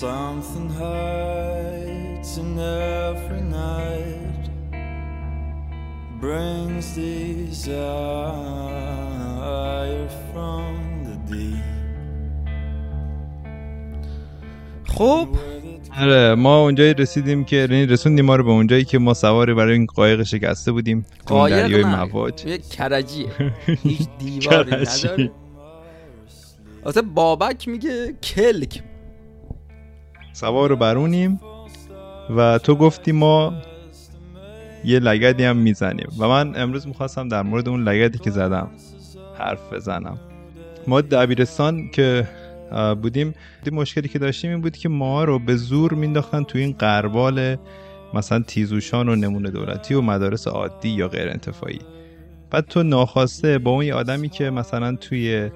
Something hides in every night. Brings desire from the deep. خب آره ما اونجایی رسیدیم که یعنی رسوندیم ما رو به اونجایی که ما سواری برای این قایق شکسته بودیم قایق دریای نه. مواج. یه کرجیه. هیچ دیواری کرجی. نداره. اصلا بابک میگه کلک. سوار رو برونیم و تو گفتی ما یه لگدی هم می‌زنیم. و من امروز می‌خواستم در مورد اون لگدی که زدم حرف بزنم. ما دبیرستان که بودیم دی مشکلی که داشتیم این بود که ما رو به زور مینداختن تو این قربال مثلا تیزوشان و نمونه دولتی و مدارس عادی یا غیر انتفاعی. بعد تو ناخواسته با اون آدمی که مثلا توی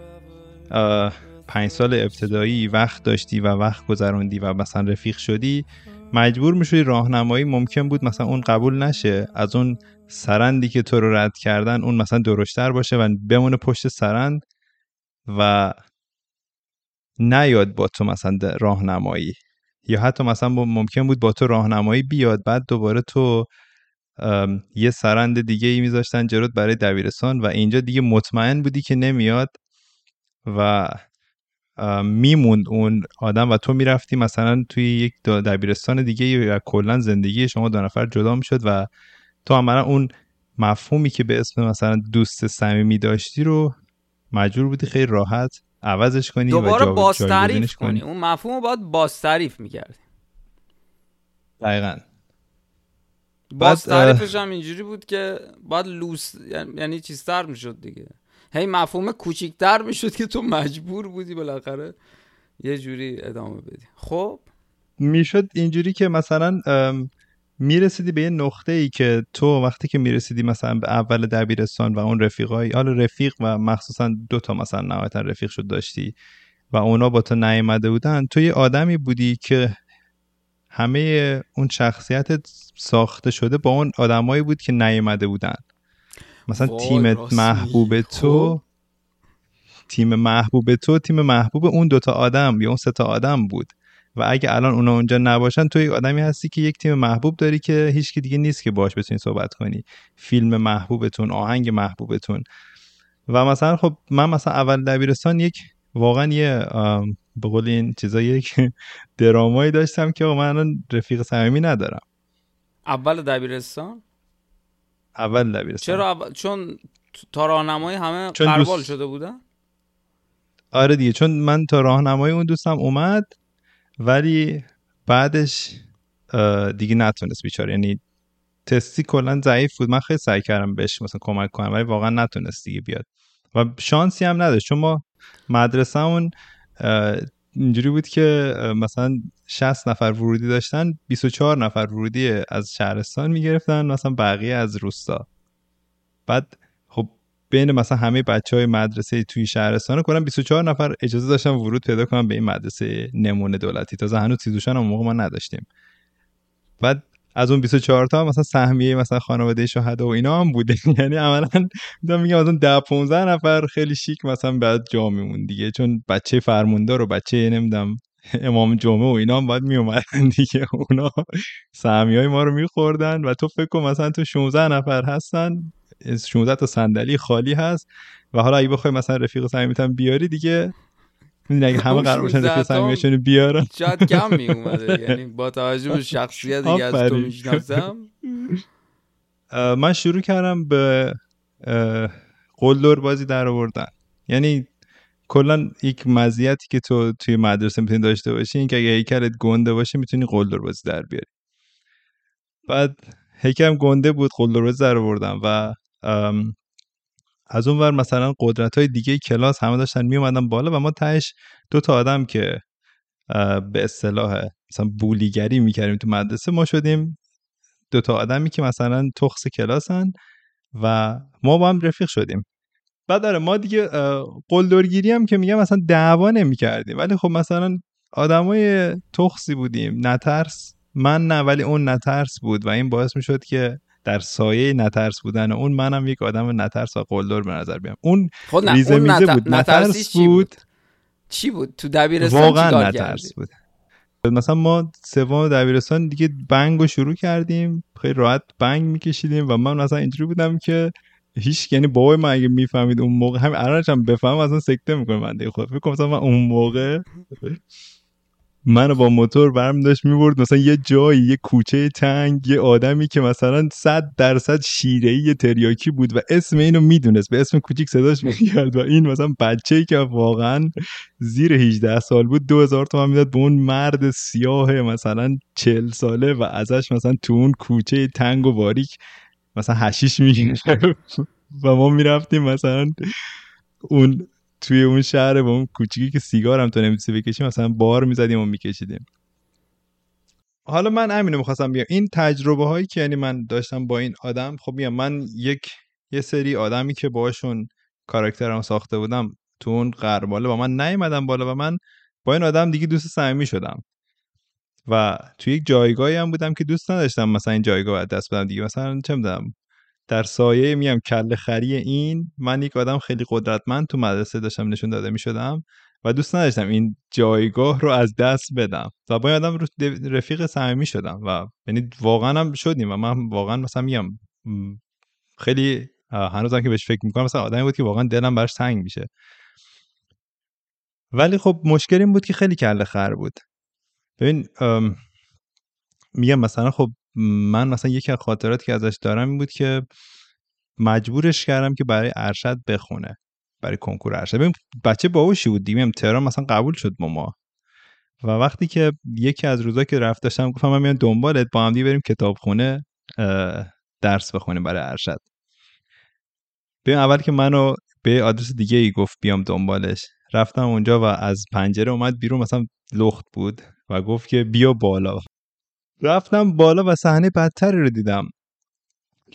پنج سال ابتدایی وقت داشتی و وقت گذروندی و مثلا رفیق شدی مجبور می‌شدی راهنمایی ممکن بود مثلا اون قبول نشه از اون سرندی که تو رو رد کردن اون مثلا درشتر باشه و بمونه پشت سرند و نیاد با تو مثلا راهنمایی. یا حتی مثلا ممکن بود با تو راهنمایی بیاد بعد دوباره تو یه سرند دیگه ای میذاشتن جلوت برای دبیرستان و اینجا دیگه مطمئن بودی که نمیاد و میموند اون آدم و تو می‌رفتی مثلا توی یک دبیرستان دیگه و کلا زندگی شما دو نفر جدا می‌شد و تو عملا اون مفهومی که به اسم مثلا دوست صمیمی داشتی رو مجبور بودی خیلی راحت عوضش کنی و دوباره جا- باز تعریف کنی. اون مفهوم رو باید باز تعریف می‌کردی. دقیقا. باز بعد، اه، تعریفش هم اینجوری بود که باید لوس یعنی یعنی چیزتر می‌شد دیگه. هی مفهوم کوچیکتر می‌شد که تو مجبور بودی بالاخره یه جوری ادامه بدی. خب؟ می‌شد اینجوری که مثلا می‌رسیدی به یه نقطه ای که تو وقتی که می‌رسیدی مثلا به اول دبیرستان و اون رفیقای حالا رفیق و مخصوصا دو تا مثلا نهایتا رفیق شد داشتی و اونا با تو نیومده بودن تو یه آدمی بودی که همه اون شخصیت ساخته شده با اون آدمایی بود که نیومده بودن. مثلا تیم محبوب میگی. تو خب. تیم محبوب تو تیم محبوب اون دوتا آدم یا اون سه تا آدم بود. و اگه الان اونا اونجا نباشن تو یک آدمی هستی که یک تیم محبوب داری که هیچکی دیگه نیست که باش بتونی صحبت کنی. فیلم محبوبتون آهنگ محبوبتون. و مثلا خب من مثلا اول دبیرستان یک واقعا یه به قول این چیزا یک درامایی داشتم که من الان رفیق صمیمی ندارم. اول دبیرستان؟ اول دبیرستان چرا اول... چون تا راهنمایی همه قربال دوست- شده بودن آره دیگه چون من تا راهنمای اون دوستم اومد ولی بعدش دیگه نتونست بیچاره. یعنی تستی کلا ضعیف بود. من خیلی سعی کردم بهش مثلا کمک کنم ولی واقعا نتونست دیگه بیاد. و شانسی هم نداشت. چون ما مدرسهمون اه، اینجوری بود که مثلا 60 نفر ورودی داشتن 24 نفر ورودی از شهرستان می‌گرفتن مثلا بقیه از روستا. بعد خب بین مثلا همه بچه های مدرسه توی شهرستان کلا 24 نفر اجازه داشتن ورود پیدا کنن به این مدرسه نمونه دولتی. تازه هنوز تیزوشان هم موقع ما نداشتیم. بعد از اون 24 تا مثلا سهمیه مثلا خانواده شهدا و اینا هم بوده. یعنی عملا میگم میگم مثلا 10 15 نفر خیلی شیک مثلا بعد جا میمون دیگه. چون بچه فرموندار و بچه نمی‌دونم امام جمعه و اینا هم باید می اومدن دیگه. اونا سهمی های ما رو میخوردن و تو فکر کن مثلا تو 16 نفر هستن 16 تا صندلی خالی هست و حالا اگه بخوای مثلا رفیق صمیمیت هم بیاری دیگه می‌دونی اگه همه قرار باشن 16 رفیق صمیمیشون بیارن؟ شاید کم می اومده یعنی با توجه به شخصیتی که از تو. می‌شناسم. من شروع کردم به قلدر بازی در آوردن. یعنی کلا یک مزیتی که تو توی مدرسه می‌تونی داشته باشی این که اگه هیکلت گنده باشه می‌تونی قلدر بازی در بیاری. بعد هیکلم گنده بود قلدر بازی در آوردم و از اون ور مثلا قدرت های دیگه کلاس همه داشتن میومدن بالا و ما تهش دو تا آدم که به اصطلاح مثلا بولیگری می‌کردیم تو مدرسه ما شدیم دو تا آدمی که مثلا تخص کلاسن و ما با هم رفیق شدیم. بعد داره ما دیگه قلدرگیری هم که میگم مثلا دعوا نمی‌کردیم. ولی خب مثلا آدمای تخصی بودیم. نترس من نه ولی اون نترس بود و این باعث می‌شد که در سایه نترس بودن اون منم یک آدم نترس و قلدر به نظر بیام. اون خب نه ریزه اون میزه نت... بود. نترس چی بود؟ چی بود؟ تو دبیرستان واقعا نترس بود. مثلا ما سوم دبیرستان دیگه بنگ رو شروع کردیم. خیلی راحت بنگ میکشیدیم و من مثلا اینجوری بودم که هیچ یعنی بابای من اگه می‌فهمید اون موقع همین الانش هم بفهم اصلا سکته می‌کنه من خود فکر کنم مثلا من اون موقع منو با موتور برم داشت می‌برد مثلا یه جایی یه کوچه تنگ یه آدمی که مثلا صد درصد شیره یه تریاکی بود و اسم اینو می‌دونست. به اسم کوچیک صداش می‌کرد و این مثلا بچه ای که واقعا زیر 18 سال بود 2000 تومن می‌داد به اون مرد سیاه مثلا 40 ساله و ازش مثلا تو اون کوچه تنگ و باریک مثلا هشیش می‌گیره و ما می‌رفتیم مثلا اون توی اون شهر با اون کوچیکی که سیگار هم تو نمی‌تونی بکشیم مثلا بار می‌زدیم و میکشیدیم. حالا من امینو می‌خواستم بیام این تجربه هایی که یعنی من داشتم با این آدم خب میام من یک یه سری آدمی که باشون کاراکترم ساخته بودم تو اون قرباله با من نیومدم بالا و من با این آدم دیگه دوست صمیمی شدم. و توی یک جایگاهی هم بودم که دوست نداشتم مثلا این جایگاه دست بدم دیگه. مثلا چه می‌دونم در سایه میم کل خری این من یک آدم خیلی قدرتمند تو مدرسه داشتم نشون داده می شدم و دوست نداشتم این جایگاه رو از دست بدم و با آدم رفیق صمیمی شدم و یعنی واقعا هم شدیم و من واقعا مثلا میام خیلی هنوزم که بهش فکر می‌کنم مثلا آدمی بود که واقعا دلم براش تنگ میشه. ولی خب مشکل این بود که خیلی کل خر بود. ببین میگم مثلا خب من مثلا یکی از خاطراتی که ازش دارم این بود که مجبورش کردم که برای ارشد بخونه برای کنکور ارشد. ببین بچه باهوشی بود دیگه. تهران مثلا قبول شد با ما. و وقتی که یکی از روزا که رفت داشتم گفتم من میام دنبالت با هم دیگه بریم کتابخونه درس بخونیم برای ارشد. ببین اول که منو به آدرس دیگه ای گفت بیام دنبالش. رفتم اونجا و از پنجره اومد بیرون مثلا لخت بود و گفت که بیا بالا. رفتم بالا و صحنه بدتری رو دیدم.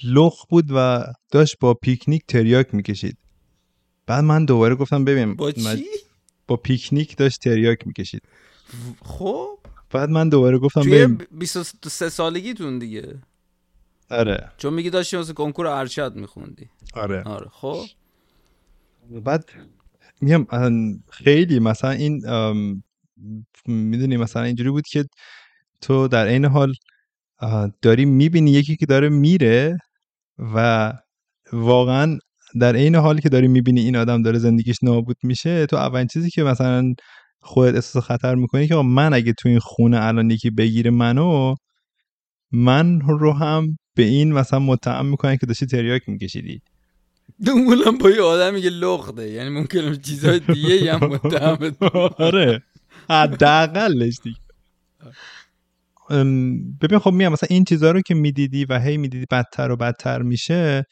لخ بود و داشت با پیکنیک تریاک می‌کشید. بعد من دوباره گفتم ببین با چی؟ با پیکنیک داشت تریاک می‌کشید. خب. بعد من دوباره گفتم توی ببین. 23 سالگیتون دیگه. آره. چون میگی داشتی واسه کنکور ارشد میخوندی. آره. آره خب. بعد میگم خیلی مثلا این می‌دونی مثلا اینجوری بود که تو در این حال داری می‌بینی یکی که داره میره و واقعا در این حالی که داری می‌بینی این آدم داره زندگیش نابود میشه تو اولین چیزی که مثلا خودت احساس خطر می‌کنی که من اگه تو این خونه الان یکی بگیره منو من رو هم به این مثلا متهم می‌کنن که داشتی تریاک میکشیدی. اونم با یه آدمی که لخته یعنی ممکنه چیزهای دیگه هم متهم آره حداقلش دیگه. ببین خب میام مثلا این چیزها رو که می‌دیدی و هی می‌دیدی بدتر و بدتر میشه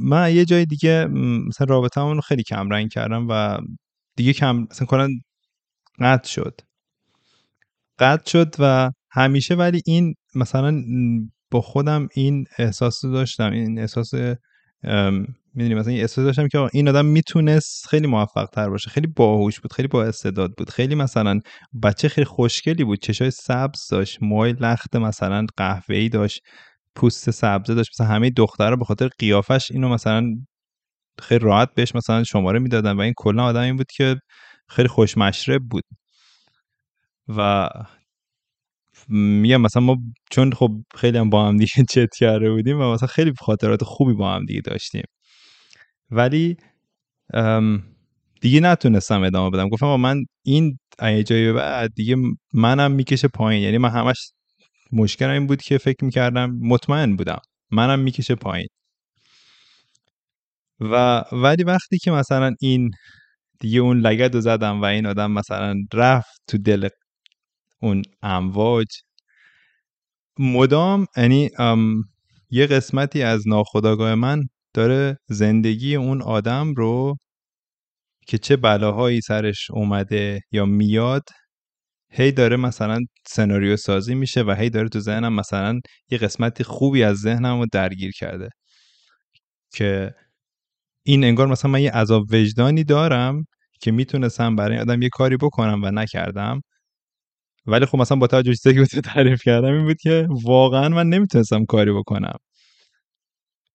من یه جای دیگه مثلا رابطه رو خیلی کم رنگ کردم و دیگه کم مثلا کلا قطع شد. قطع شد و همیشه ولی این مثلا با خودم این احساس داشتم این احساس می‌دونی مثلا این احساس داشتم که این آدم می‌تونست خیلی موفق تر باشه خیلی باهوش بود خیلی با استعداد بود خیلی مثلا بچه خیلی خوشگلی بود چشای سبز داشت موهای لخت مثلا قهوه‌ای داشت پوست سبزه داشت مثلا همه دخترها به خاطر قیافش اینو مثلا خیلی راحت بهش مثلا شماره می‌دادن و این کلا آدمی بود که خیلی خوش مشرب بود. و میگم مثلا ما چون خب خیلی هم با هم دیگه چت کرده بودیم و مثلا خیلی خاطرات خوبی با هم دیگه داشتیم. ولی دیگه نتونستم ادامه بدم. گفتم من این جایی بعد دیگه منم می‌کشه پایین. یعنی من همش مشکل این بود که فکر می‌کردم مطمئن بودم. منم می‌کشه پایین. و ولی وقتی که مثلا این دیگه اون لگد رو زدم و این آدم مثلا رفت تو دل اون امواج مدام یعنی یه قسمتی از ناخداگاه من داره زندگی اون آدم رو که چه بلاهایی سرش اومده یا میاد هی داره مثلا سناریو سازی میشه و هی داره تو ذهنم مثلا یه قسمتی خوبی از ذهنم رو درگیر کرده که این انگار مثلا من یه عذاب وجدانی دارم که می‌تونستم برای آدم یه کاری بکنم و نکردم. ولی خب مثلا با توجه چیزی که تعریف کردم این بود که واقعا من نمی‌تونستم کاری بکنم.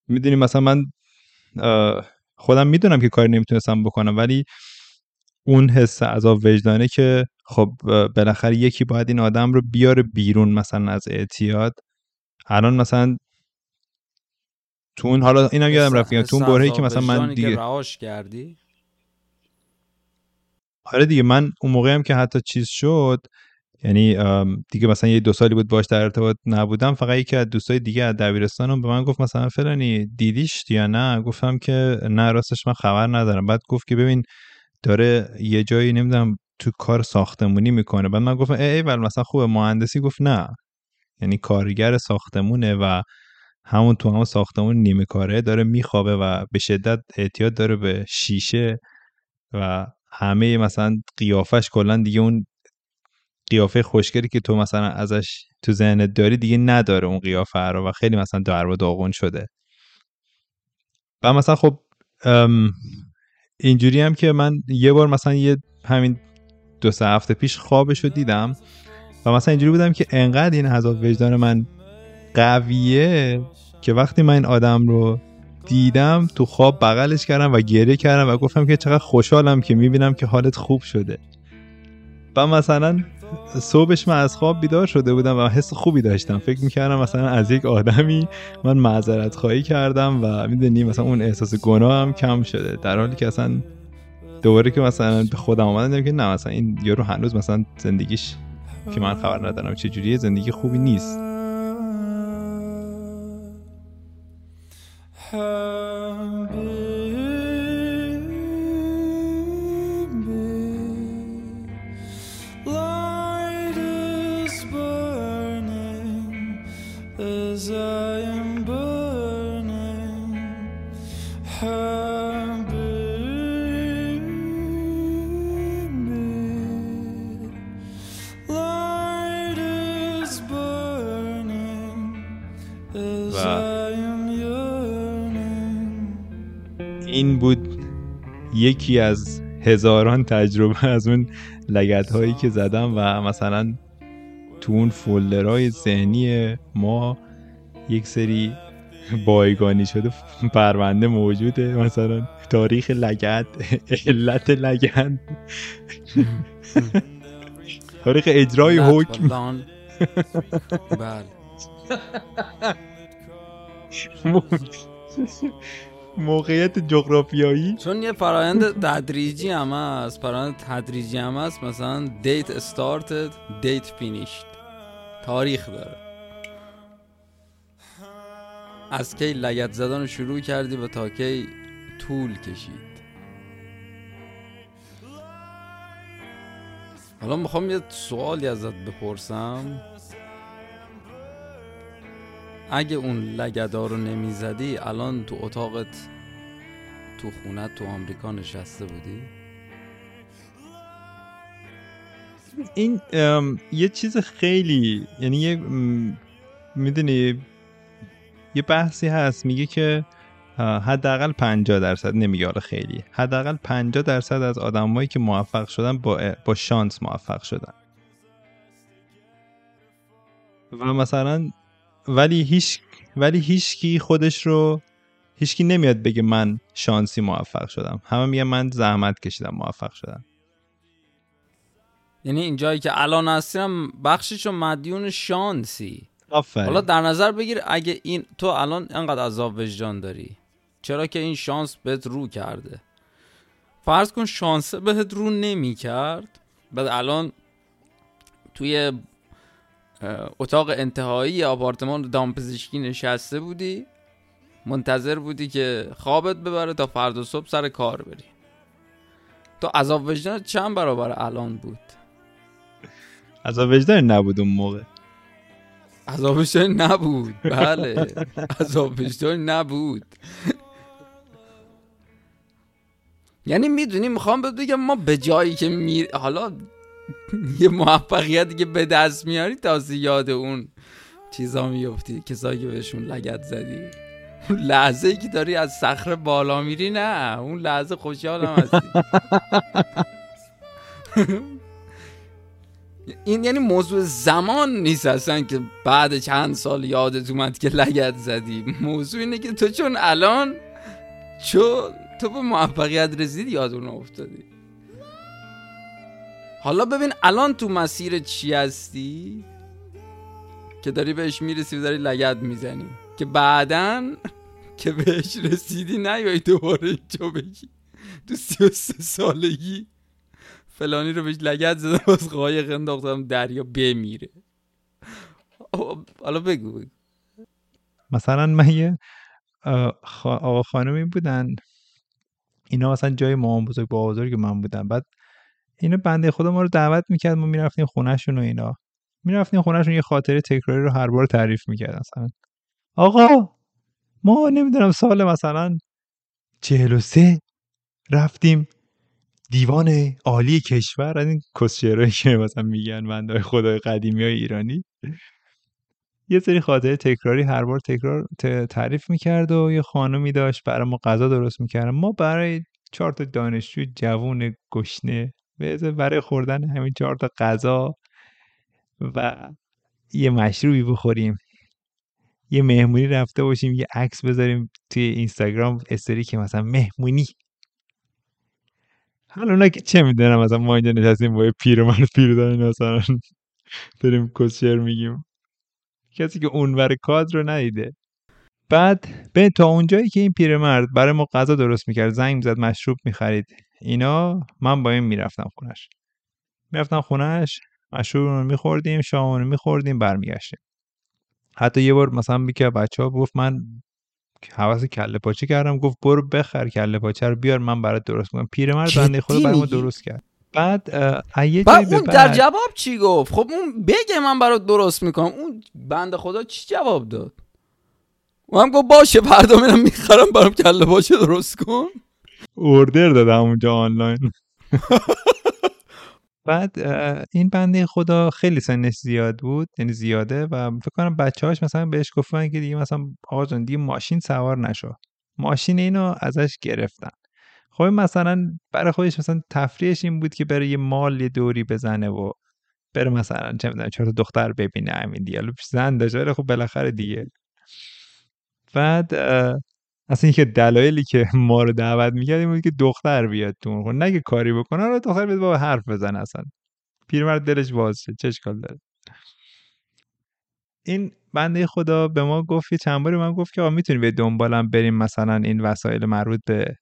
می‌دونی مثلا من خودم می‌دونم که کاری نمی‌تونستم بکنم ولی اون حس عذاب وجدانه که خب بالاخره یکی باید این آدم رو بیاره بیرون مثلا از اعتیاد. الان مثلا تو اون حالا اینم یادم رفت تو اون برهی که مثلا من دیگه رهاش کردی؟ آره دیگه من اون موقع هم که حتی چیز شد یعنی دیگه مثلا یه دو سالی بود باش در ارتباط نبودم فقط یکی از دوستای دیگه از دبیرستانم به من گفت مثلا فلانی دیدیش یا نه؟ گفتم که نه راستش من خبر ندارم. بعد گفت که ببین داره یه جایی نمی‌دونم تو کار ساختمونی می‌کنه. بعد من گفتم ای, ولی مثلا خوبه. مهندسی گفت نه. یعنی کارگر ساختمونه و همون تو همون ساختمون نیمه کاره داره میخوابه و به شدت اعتیاد داره به شیشه و همه مثلا قیافش کلا دیگه اون قیافه خوشگلی که تو مثلا ازش تو ذهنت داری دیگه نداره اون قیافه رو و خیلی مثلا در و داغون شده. و مثلا خب اینجوری هم که من یه بار مثلا یه همین دو سه هفته پیش خوابش رو دیدم و مثلا اینجوری بودم که انقدر این عذاب وجدان من قویه که وقتی من این آدم رو دیدم تو خواب بغلش کردم و گریه کردم و گفتم که چقدر خوشحالم که می‌بینم که حالت خوب شده. و مثلا صبحش من از خواب بیدار شده بودم و حس خوبی داشتم. فکر می‌کردم مثلا از یک آدمی من معذرت خواهی کردم و می‌دونی مثلا اون احساس گناه هم کم شده. در حالی که اصلا دوباره که مثلا به خودم آمدم که نه مثلا این یارو هنوز مثلا زندگیش که من خبر ندارم چه جوریه زندگی خوبی نیست. این بود یکی از هزاران تجربه از اون لگت هایی که زدم و مثلا تو اون فولدرهای ذهنی ما یک سری بایگانی شده پرونده موجوده مثلا تاریخ لگت علت لگت تاریخ اجرای حکم. بله. موقعیت جغرافیایی. چون یه فرایند تدریجی هم هست فرایند تدریجی هم هست مثلا دیت استارتد دیت فینیشد تاریخ داره. از کی لگت زدن رو شروع کردی و تا کی طول کشید؟ حالا می‌خوام یه سوالی ازت بپرسم. اگه اون لگدا رو نمی‌زدی الان تو اتاقت تو خونت تو آمریکا نشسته بودی؟ این یه چیز خیلی یعنی یه می‌دونی یه بحثی هست. میگه که حداقل 50 درصد نمیگه حالا خیلی حداقل 50 درصد از آدمایی که موفق شدن با با شانس موفق شدن. و مثلا ولی هیچ ولی هیچکی خودش رو هیچکی نمیاد بگه من شانسی موفق شدم. همه میگه من زحمت کشیدم موفق شدم. یعنی این جایی که الان هستیم بخشش مدیون شانسی. آفرین. حالا در نظر بگیر اگه این تو الان انقدر عذاب وجدان داری چرا که این شانس بهت رو کرده؟ فرض کن شانس بهت رو نمی کرد بعد الان توی اتاق انتهایی آپارتمان دامپزشکی نشسته بودی؟ منتظر بودی که خوابت ببره تا فردا صبح سر کار بری. تو عذاب وجدان چند برابر الان بود؟ عذاب وجدان نبود اون موقع. عذاب وجدان نبود. بله عذاب وجدان نبود. یعنی می‌دونی می‌خوام بگم ما به جایی که می حالا یه موفقیتی که به دست میاری تازه یاد اون چیزا میفتی. کسایی که بهشون لگت زدی. اون لحظه ای که داری از صخره بالا میری نه. اون لحظه خوشحالم هستی. این یعنی موضوع زمان نیست اصلا که بعد چند سال یادت اومد که لگت زدی. موضوع اینه که تو چون الان چون تو به موفقیت رسیدی یاد اون افتادی. حالا ببین الان تو مسیر چی هستی؟ که داری بهش می‌رسی و داری لگد می‌زنی. که بعدا که بهش رسیدی نیایی دوباره اینجا بگی. تو سی و سه سالگی فلانی رو بهش لگد زدم از قایق انداختم دریا بمیره. حالا بگو بگو. مثلا من یه آقا خانمی بودن. اینا مثلا جای مامان بزرگ با بزرگ من بودن. بعد اینا بنده خدا ما رو دعوت می‌کرد ما می‌رفتیم خونهشون و اینا. می‌رفتیم خونهشون یه خاطره تکراری رو هر بار تعریف می‌کرد مثلا. آقا ما نمی‌دونم سال مثلا چهل و سه رفتیم دیوان عالی کشور. از این کسچرهایی که مثلا میگن بنده خدای قدیمی های ایرانی. یه سری خاطره تکراری هر بار تکرار تعریف می‌کرد و یه خانمی داشت برای ما غذا درست می‌کرد. ما برای چهار تا دانشجو جوون گشنه برای خوردن همین چهار تا غذا و یه مشروبی بخوریم. یه مهمونی رفته باشیم یه عکس بذاریم توی اینستاگرام استوری که مثلا مهمونی. حالا اونا که چه می‌دونم مثلا ما اینجا نشستیم با یه پیرمرد پیردن مثلا داریم کسشر میگیم. کسی که اونور کادر رو ندیده. بعد به تا اونجایی که این پیرمرد برای ما غذا درست می‌کرد زنگ می‌زد مشروب می‌خرید اینا من با این می‌رفتم خونش. می‌رفتم خونش مشروب رو میخوردیم شام رو میخوردیم برمیگشتیم. حتی یه بار مثلا میگه بچه ها گفت من حواس کله پاچه کردم گفت برو بخر کله پاچه رو بیار من برات درست می‌کنم. پیرمرد بنده خدا جدی برای ما؟ درست کرد. بعد یه جایی بعد اون در جواب چی گفت؟ خب اون بگه من برات درست می‌کنم. اون بنده خدا چی جواب داد؟ اون هم گفت باشه فردا میرم می‌خرم برام کله باشه درست کن. اوردر دادم اونجا آنلاین. بعد این بنده خدا خیلی سنش زیاد بود یعنی زیاده و فکر کنم بچه هاش مثلا بهش گفتن که دیگه مثلا آقا جان دیگه ماشین سوار نشو. ماشین اینو ازش گرفتن. خب مثلا برای خودش مثلا تفریحش این بود که بره یه مال یه دوری بزنه و بره مثلا چه می‌دونم چهار تا دختر ببینه همین دیگه زن داشته ولی خب بالاخره دیگه. بعد اصلا اینکه دلایلی که ما رو دعوت می‌کرد این بود که دختر بیاد تو خب نگه کاری بکنه رو دختر بیاد با حرف بزنه اصلا. پیرمرد دلش باز شه چه اشکال داره؟ این بنده خدا به ما گفت یه چند باری من گفت که آقا می‌تونی به دنبالم بریم مثلا این وسایل مربوط به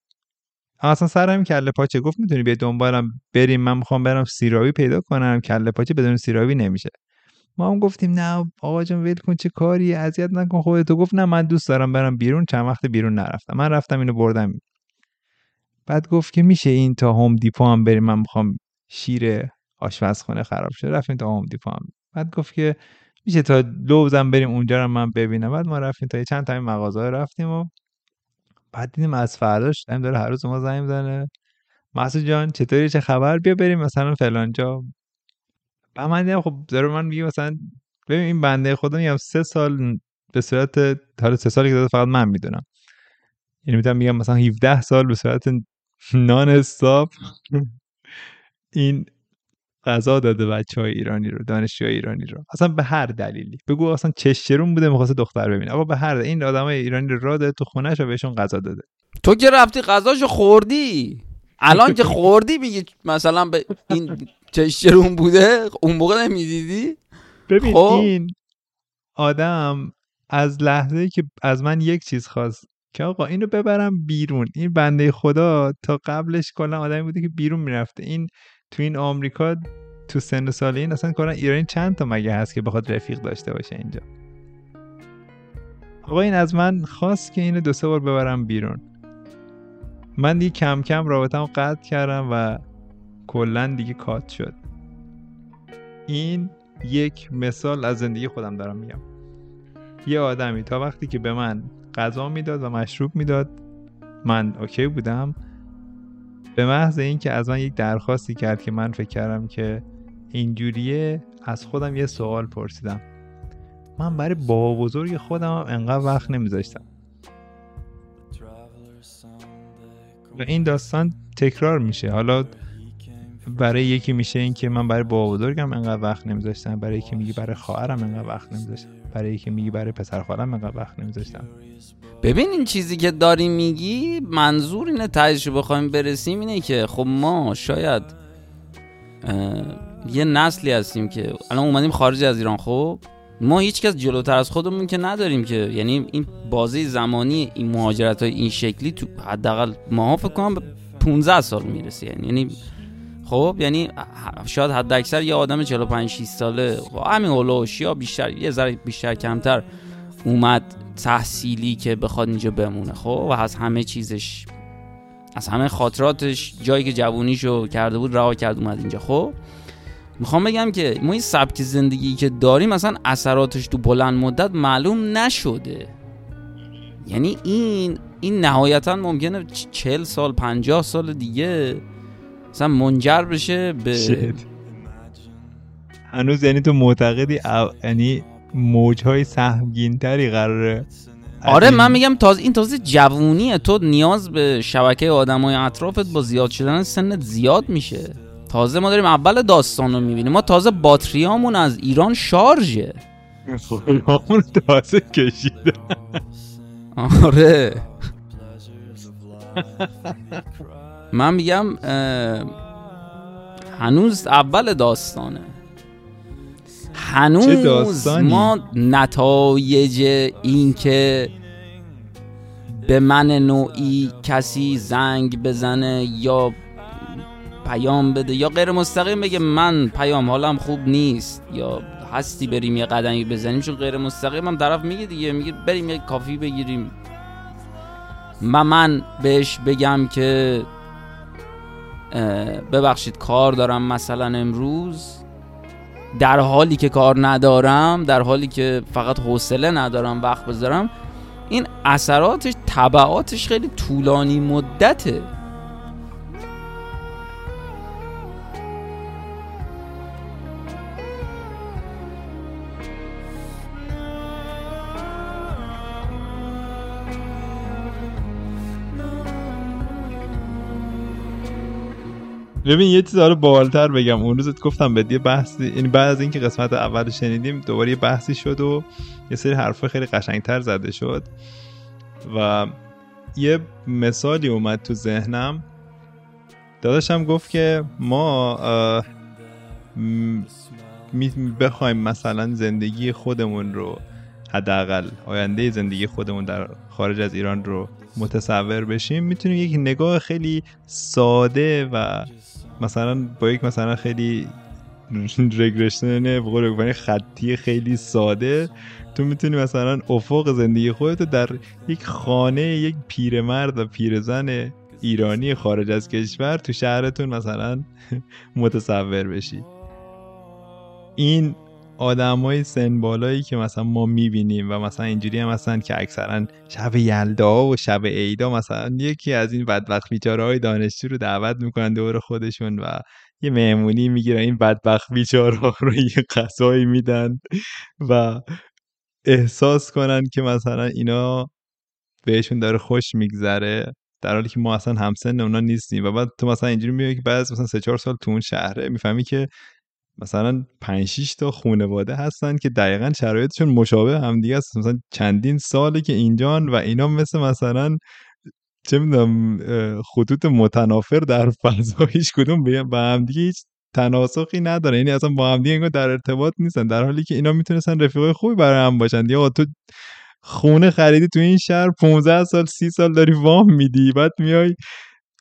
اصلا سر همین کله پاچه. گفت می‌تونی به دنبالم بریم. من می‌خوام برم سیراوی پیدا کنم. کله پاچه بدون سیراوی نمیشه. ما هم گفتیم نه آقا جان ول کن چه کاری اذیت نکن خودتو. گفت نه من دوست دارم برم بیرون. چند وقت بیرون نرفتم. من رفتم اینو بردم. بعد گفت که میشه این تا هوم دیپو هم بریم من می‌خوام شیر آشپزخونه خراب شده رفتیم تا هوم دیپو هم. بعد گفت که میشه تا لوزم بریم اونجا رو من ببینم. بعد ما رفتیم تا چند تا مغازه رفتیم و بعد دیدیم از فرداش هم داره هر روز ما زنگ می‌زنه. مسعود جان چطوری؟ چه خبر؟ بیا بریم مثلا فلان بعد من دیدم خب داره من میگه مثلا ببین این بنده خدا میگم سه سال به صورت حالا سه سالی که فقط من می‌دونم. یعنی می‌تونم میگم مثلا 17 سال به صورت نان استاپ این غذا داده بچه های ایرانی رو دانشجوی ایرانی رو. اصلا به هر دلیلی. بگو اصلا چشرون بوده می‌خواسته دختر ببینه. آقا به هر دلیل. این آدم ایرانی رو را داده تو خونهش بهشون غذا داده. تو که رفتی غذاشو خوردی. الان که خوردی میگی مثلا به این چشرون بوده؟ اون موقع نمی‌دیدی؟ ببین خب. این آدم از لحظه که از من یک چیز خواست که آقا اینو ببرم بیرون. این بنده خدا تا قبلش کلا آدمی بوده که بیرون می‌رفته. این تو این آمریکا تو سن و سال این اصلا کلا ایرانی چند تا مگه هست که بخواد رفیق داشته باشه اینجا؟ آقا این از من خواست که اینو دو سه بار ببرم بیرون. من دیگه کم کم رابطم قطع کردم و کلا دیگه کات شد. این یک مثال از زندگی خودم دارم میگم. یه آدمی تا وقتی که به من غذا می‌داد و مشروب می‌داد من اوکی بودم. به محض اینکه از من یک درخواستی کرد که من فکر کردم که اینجوریه از خودم یه سوال پرسیدم. من برای بابا بزرگ خودم هم انقدر وقت نمیذاشتم. و این داستان تکرار میشه. حالا برای یکی میشه این که من برای بابا بزرگم انقدر وقت نمیذاشتم. برای یکی میگی برای خواهرم انقدر وقت نمیذاشتم. برای یکی میگی برای پسر خالم انقدر وقت نمیذاشتم. ببین این چیزی که داری میگی منظور اینه رو بخوایم برسیم اینه که خب ما شاید یه نسلی هستیم که الان اومدیم خارج از ایران خب؟ ما هیچ کس جلوتر از خودمون که نداریم که یعنی این بازه زمانی این مهاجرت های این شکلی تو حداقل ماها فکر کنم به 15 سال می‌رسه. یعنی خب یعنی شاید حد اکثر یه آدم 45 6 ساله. خب همین هولوش یا بیشتر یه ذره بیشتر کمتر اومد تحصیلی که بخواد اینجا بمونه. خب و از همه چیزش از همه خاطراتش جایی که جوونیشو کرده بود رها کرد اومد اینجا. خب می‌خوام بگم که ما این سبک زندگی که داریم مثلا اثراتش تو بلند مدت معلوم نشده. یعنی این این نهایتا ممکنه چ- چهل سال پنجاه سال دیگه مثلا منجر بشه به شit. هنوز یعنی تو معتقدی او- یعنی موجهای سهمگین تری قراره آره من میگم تازه این تازه جوونیه. تو نیاز به شبکه آدمای اطرافت با زیاد شدن سنت زیاد میشه. تازه ما داریم اول داستان رو می‌بینیم. ما تازه باتریامون از ایران شارژه. خودمون تازه کشیده. آره. من میگم هنوز اول داستانه هنوز؟ ما نتایج این که به من نوعی کسی زنگ بزنه یا پیام بده یا غیر مستقیم بگه من پیام حالم خوب نیست یا هستی بریم یه قدمی بزنیم چون غیر مستقیم هم طرف میگه دیگه میگه بریم یه کافی بگیریم و من بهش بگم که ببخشید کار دارم مثلا امروز. در حالی که کار ندارم در حالی که فقط حوصله ندارم وقت بذارم این اثراتش تبعاتش خیلی طولانی مدته. ببین یه چیز حالا بالتر بگم. اون روزت گفتم به یه بحثی یعنی بعد از اینکه قسمت اول شنیدیم دوباره یه بحثی شد و یه سری حرفای خیلی قشنگتر زده شد. و یه مثالی اومد تو ذهنم. داداشم گفت که ما بخوایم مثلا زندگی خودمون رو حداقل آینده زندگی خودمون در خارج از ایران رو متصور بشیم. می‌تونیم یک نگاه خیلی ساده و مثلا با یک مثلا خیلی رگرشن به قول روانی خطی خیلی ساده تو می‌تونی مثلا افق زندگی خودتو در یک خانه یک پیرمرد و پیرزن ایرانی خارج از کشور تو شهرتون مثلا متصور بشی. این آدم های سن بالایی که مثلا ما می‌بینیم و مثلا اینجوری هم هستن که اکثرا شب یلدا و شب عیدا مثلا یکی از این بدبخت بیچاره های دانشجو رو دعوت می‌کنن دور خودشون و یه مهمونی می‌گیرن این بدبخت بیچاره ها رو یه غذایی میدن و احساس کنن که مثلا اینا بهشون داره خوش میگذره در حالی که ما اصلا همسن اونا نیستیم و بعد تو مثلا اینجوری می‌بینی که بعد مثلا سه چهار سال تو اون شهره می‌فهمی که مثلا 5 6 تا خانواده هستن که دقیقا شرایطشون مشابه هم دیگه است. مثلا چندین ساله که اینجان و اینا مثل مثلا چه می‌دونم خطوط متنافر در فضا هیچ کدوم به هم دیگه هیچ تناسقی نداره. یعنی اصلا با هم دیگه در ارتباط نیستن در حالی که اینا می‌تونستن رفیقای خوبی برای هم باشن. یا تو خونه خریدی تو این شهر 15 سال 30 سال داری وام میدی بعد میای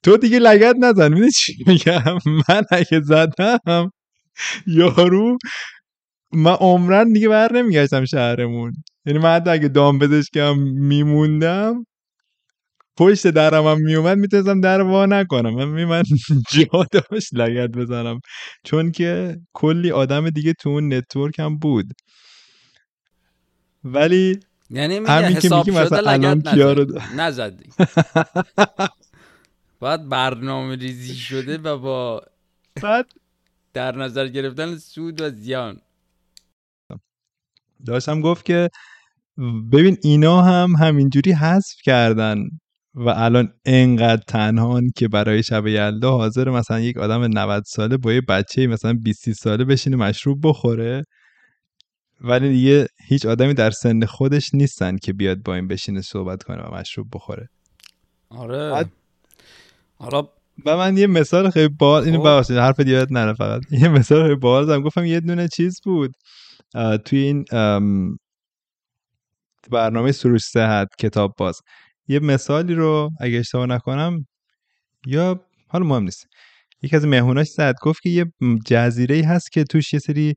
تو دیگه لگت نزن. می‌دونی چی میگم؟ من اگه زدم یارو من عمرن دیگه بر نمیگشتم شهرمون. یعنی من حتی اگه دام پزشکم میموندم پشت درم هم میومد می‌تونستم در وا نکنم. من می من جا داشت لگد بزنم. چون که کلی آدم دیگه تو اون network هم بود. ولی یعنی میگه همین که حساب شده مثلا الان لگد کیا رو نزدی. نزدی. باید برنامه ریزی شده و با بعد در نظر گرفتن سود و زیان. داشتم گفت که ببین اینا هم همینجوری حذف کردن و الان انقدر تنهان که برای شب یلدا حاضر مثلا یک آدم 90 ساله با یه بچه مثلا 20 ساله بشینه مشروب بخوره. ولی دیگه هیچ آدمی در سن خودش نیستن که بیاد با این بشینه صحبت کنه و مشروب بخوره. آره. حالا و من یه مثال خیلی باحال اینو خب. ببخشید حرف دیگه نره فقط. یه مثال خیلی باحال زدم گفتم یه دونه چیز بود. توی این ام، برنامه سروش صحت کتاب باز. یه مثالی رو اگه اشتباه نکنم یا حالا مهم نیست. یکی از مهموناش زد گفت که یه جزیره ای هست که توش یه سری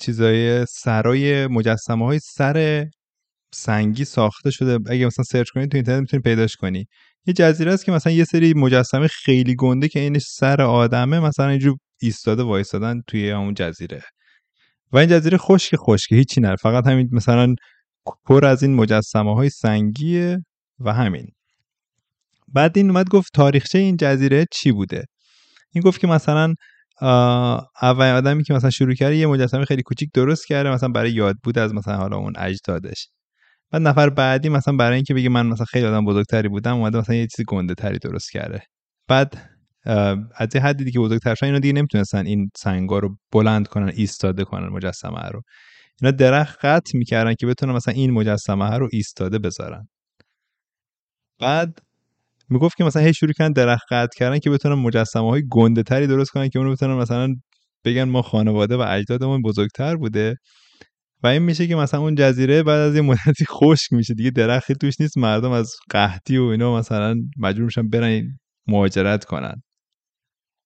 چیزای سرای مجسمه های سر سنگی ساخته شده. اگه مثلا سرچ کنید تو اینترنت می‌تونی پیداش کنی. یه جزیره است که مثلا یه سری مجسمه خیلی گنده که اینش سر آدمه مثلا اینجور ایستاده وایستادن توی اون جزیره. و این جزیره خشک خشک هیچی نه فقط همین مثلا پر از این مجسمه های سنگیه و همین. بعد این اومد گفت تاریخچه این جزیره چی بوده؟ این گفت که مثلا اولین آدمی که مثلا شروع کرده یه مجسمه خیلی کوچیک درست کرده مثلا برای یاد بود از مثلا حالا اون اجدادش. بعد نفر بعدی مثلا برای اینکه بگه من مثلا خیلی آدم بزرگتری بودم اومده مثلا یه چیز گنده تری درست کرده. بعد از یه حدی که بزرگتر شدن اینا دیگه نمی‌تونستن این سنگا رو بلند کنن ایستاده کنن مجسمه رو. اینا درخت قطع می‌کردن که بتونن مثلا این مجسمه رو ایستاده بذارن. بعد می‌گفت که مثلا هی شروع کردن درخت قطع کردن که بتونن مجسمه های گنده تری درست کنن که اونو بتونن مثلا بگن ما خانواده و اجدادمون بزرگتر بوده. و این میشه که مثلا اون جزیره بعد از یه مدتی خشک میشه. دیگه درختی توش نیست مردم از قحطی و اینا مثلا مجبور میشن برن مهاجرت کنن.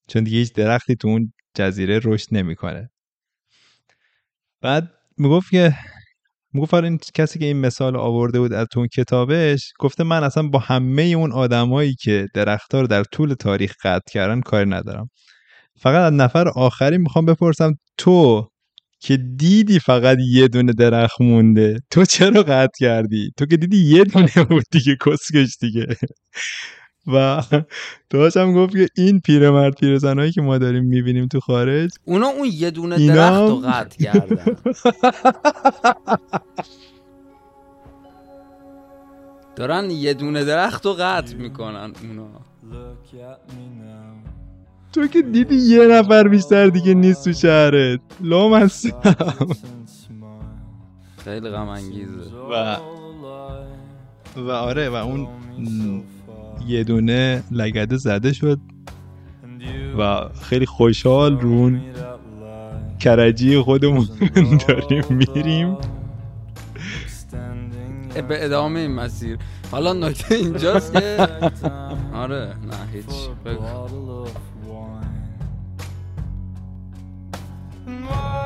چون دیگه هیچ درختی تو اون جزیره رشد نمی‌کنه. بعد می‌گفت که می‌گفت آره این کسی که این مثال آورده بود از تو اون کتابش گفته من اصلا با همه اون آدمایی که درختها رو در طول تاریخ قطع کردن کاری ندارم. فقط از نفر آخری می‌خوام بپرسم تو که دیدی فقط یه دونه درخت مونده. تو چرا قطع کردی؟ تو که دیدی یه دونه بود دیگه کسکش دیگه. و داشتم گفت که این پیرمرد پیرزنایی که ما داریم می‌بینیم تو خارج اونا اون یه دونه اینا درخت رو هم- قطع کردن. دارن یه دونه درخت رو قطع می‌کنن اونا. تو که دیدی یه نفر بیشتر دیگه نیست تو شهرت لام هستم. خیلی غم انگیزه و. و آره و اون. یه دونه لگده زده شد و خیلی خوشحال رون کرجی خودمون داریم میریم به ادامه این مسیر حالا نکته اینجاست که آره نه هیچ بگو. more.